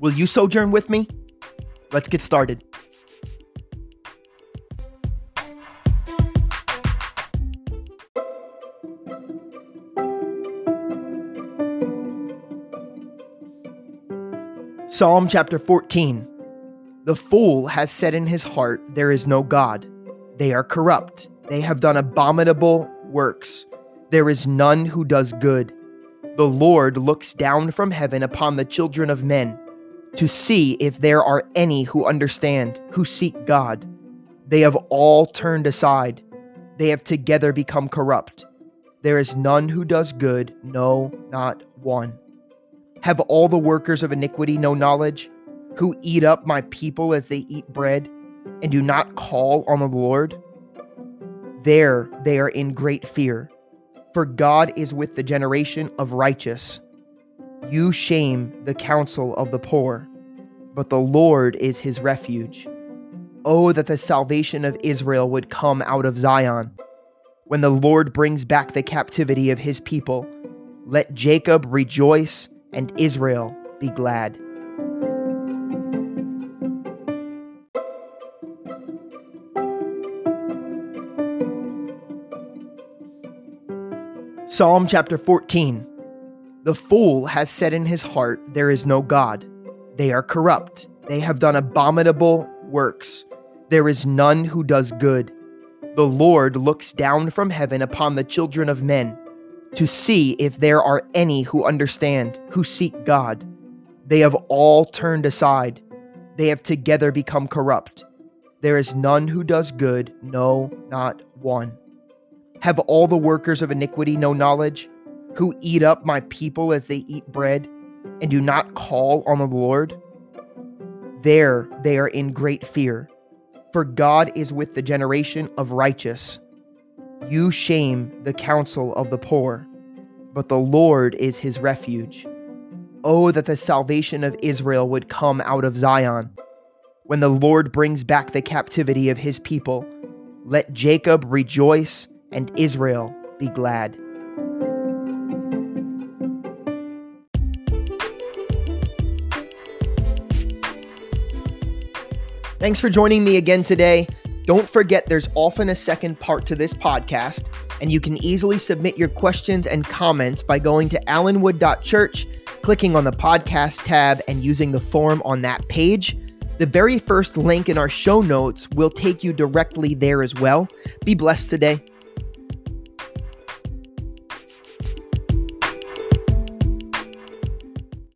Will you sojourn with me? Let's get started. Psalm chapter 14 The fool has said in his heart, There is no God. They are corrupt. They have done abominable works. There is none who does good. The Lord looks down from heaven upon the children of men to see if there are any who understand, who seek God. They have all turned aside. They have together become corrupt. There is none who does good, no, not one. Have all the workers of iniquity no knowledge, who eat up my people as they eat bread, and do not call on the Lord? There they are in great fear, for God is with the generation of righteous. You shame the counsel of the poor, but the Lord is his refuge. Oh, that the salvation of Israel would come out of Zion. When the Lord brings back the captivity of his people, let Jacob rejoice and Israel be glad. Psalm chapter 14 The fool has said in his heart, There is no God. They are corrupt. They have done abominable works. There is none who does good. The Lord looks down from heaven upon the children of men to see if there are any who understand, who seek God. They have all turned aside. They have together become corrupt. There is none who does good, no, not one. Have all the workers of iniquity no knowledge, who eat up my people as they eat bread, and do not call on the Lord? There they are in great fear, for God is with the generation of righteous. You shame the counsel of the poor, but the Lord is his refuge. Oh, that the salvation of Israel would come out of Zion. When the Lord brings back the captivity of his people, let Jacob rejoice and Israel be glad. Thanks for joining me again today. Don't forget there's often a second part to this podcast, and you can easily submit your questions and comments by going to allenwood.church, clicking on the podcast tab, and using the form on that page. The very first link in our show notes will take you directly there as well. Be blessed today.